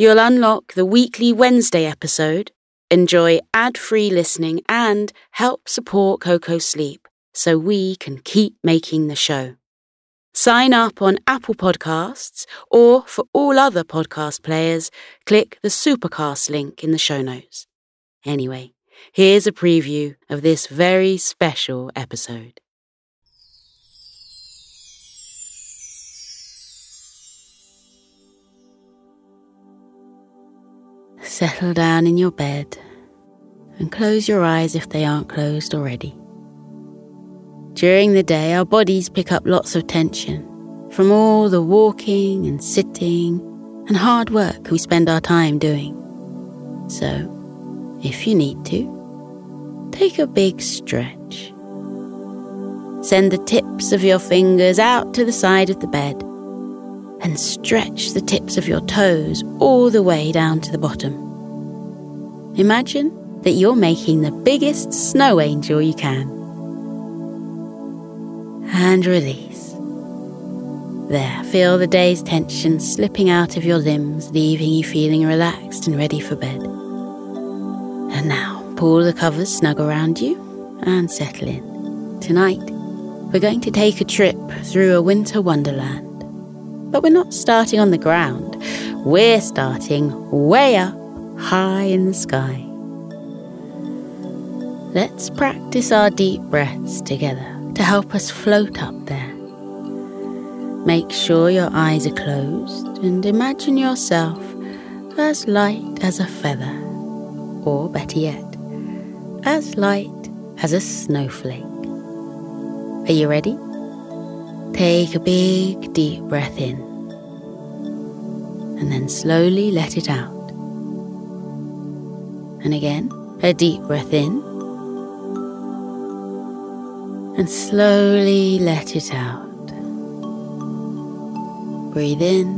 You'll unlock the weekly Wednesday episode Enjoy ad free listening and help support Coco sleep so we can keep making the show. Sign up on Apple Podcasts or for all other podcast players, click the Supercast link in the show notes. Anyway, here's a preview of this very special episode. Settle down in your bed and close your eyes if they aren't closed already. During the day, our bodies pick up lots of tension from all the walking and sitting and hard work we spend our time doing. So, if you need to, take a big stretch. Send the tips of your fingers out to the side of the bed and stretch the tips of your toes all the way down to the bottom. Imagine that you're making the biggest snow angel you can. And release. There, feel the day's tension slipping out of your limbs, leaving you feeling relaxed and ready for bed. And now, pull the covers snug around you and settle in. Tonight, we're going to take a trip through a winter wonderland. But we're not starting on the ground, we're starting way up, high in the sky. Let's practice our deep breaths together to help us float up there. Make sure your eyes are closed and imagine yourself as light as a feather, or better yet, as light as a snowflake. Are you ready? Take a big deep breath in and then slowly let it out. And again, a deep breath in and slowly let it out. Breathe in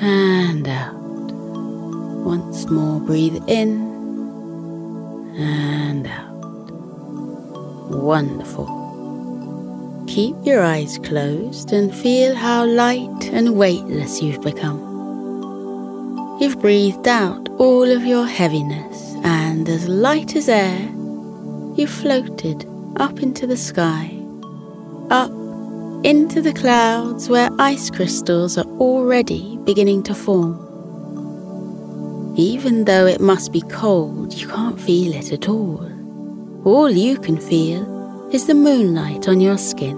and out. Once more, breathe in and out. Wonderful. Keep your eyes closed and feel how light and weightless you've become. You've breathed out all of your heaviness, and as light as air, you've floated up into the sky, up into the clouds where ice crystals are already beginning to form. Even though it must be cold, you can't feel it at all. All you can feel is the moonlight on your skin.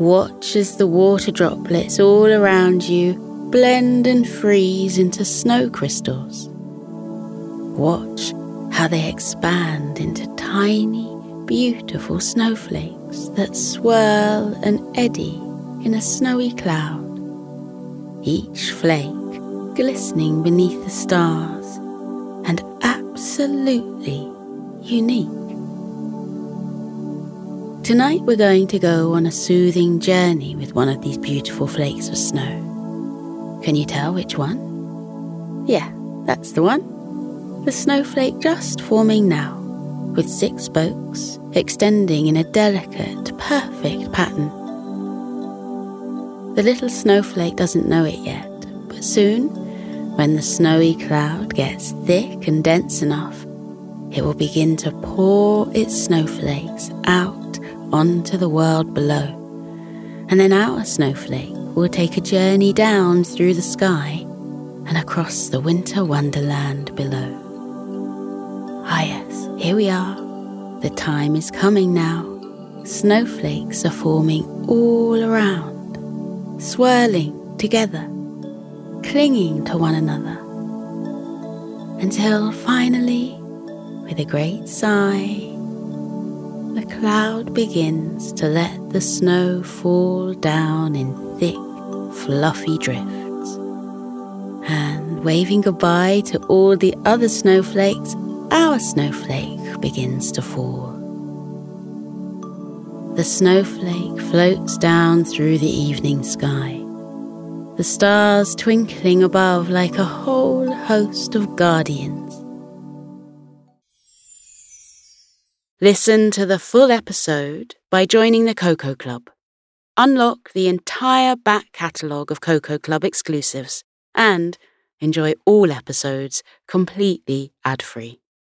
Watch as the water droplets all around you blend and freeze into snow crystals. Watch how they expand into tiny, beautiful snowflakes that swirl and eddy in a snowy cloud, each flake glistening beneath the stars and absolutely unique. Tonight we're going to go on a soothing journey with one of these beautiful flakes of snow. Can you tell which one? Yeah, that's the one. The snowflake just forming now, with six spokes extending in a delicate, perfect pattern. The little snowflake doesn't know it yet, but soon, when the snowy cloud gets thick and dense enough, it will begin to pour its snowflakes out onto the world below. And then our snowflake will take a journey down through the sky and across the winter wonderland below. Ah, yes, here we are. The time is coming now. Snowflakes are forming all around, swirling together, clinging to one another, until finally, with a great sigh, the cloud begins to let the snow fall down in fluffy drifts. And waving goodbye to all the other snowflakes, our snowflake begins to fall. The snowflake floats down through the evening sky, the stars twinkling above like a whole host of guardians. Listen to the full episode by joining the Koko Club. Unlock the entire back catalogue of Koko Club exclusives and enjoy all episodes completely ad free.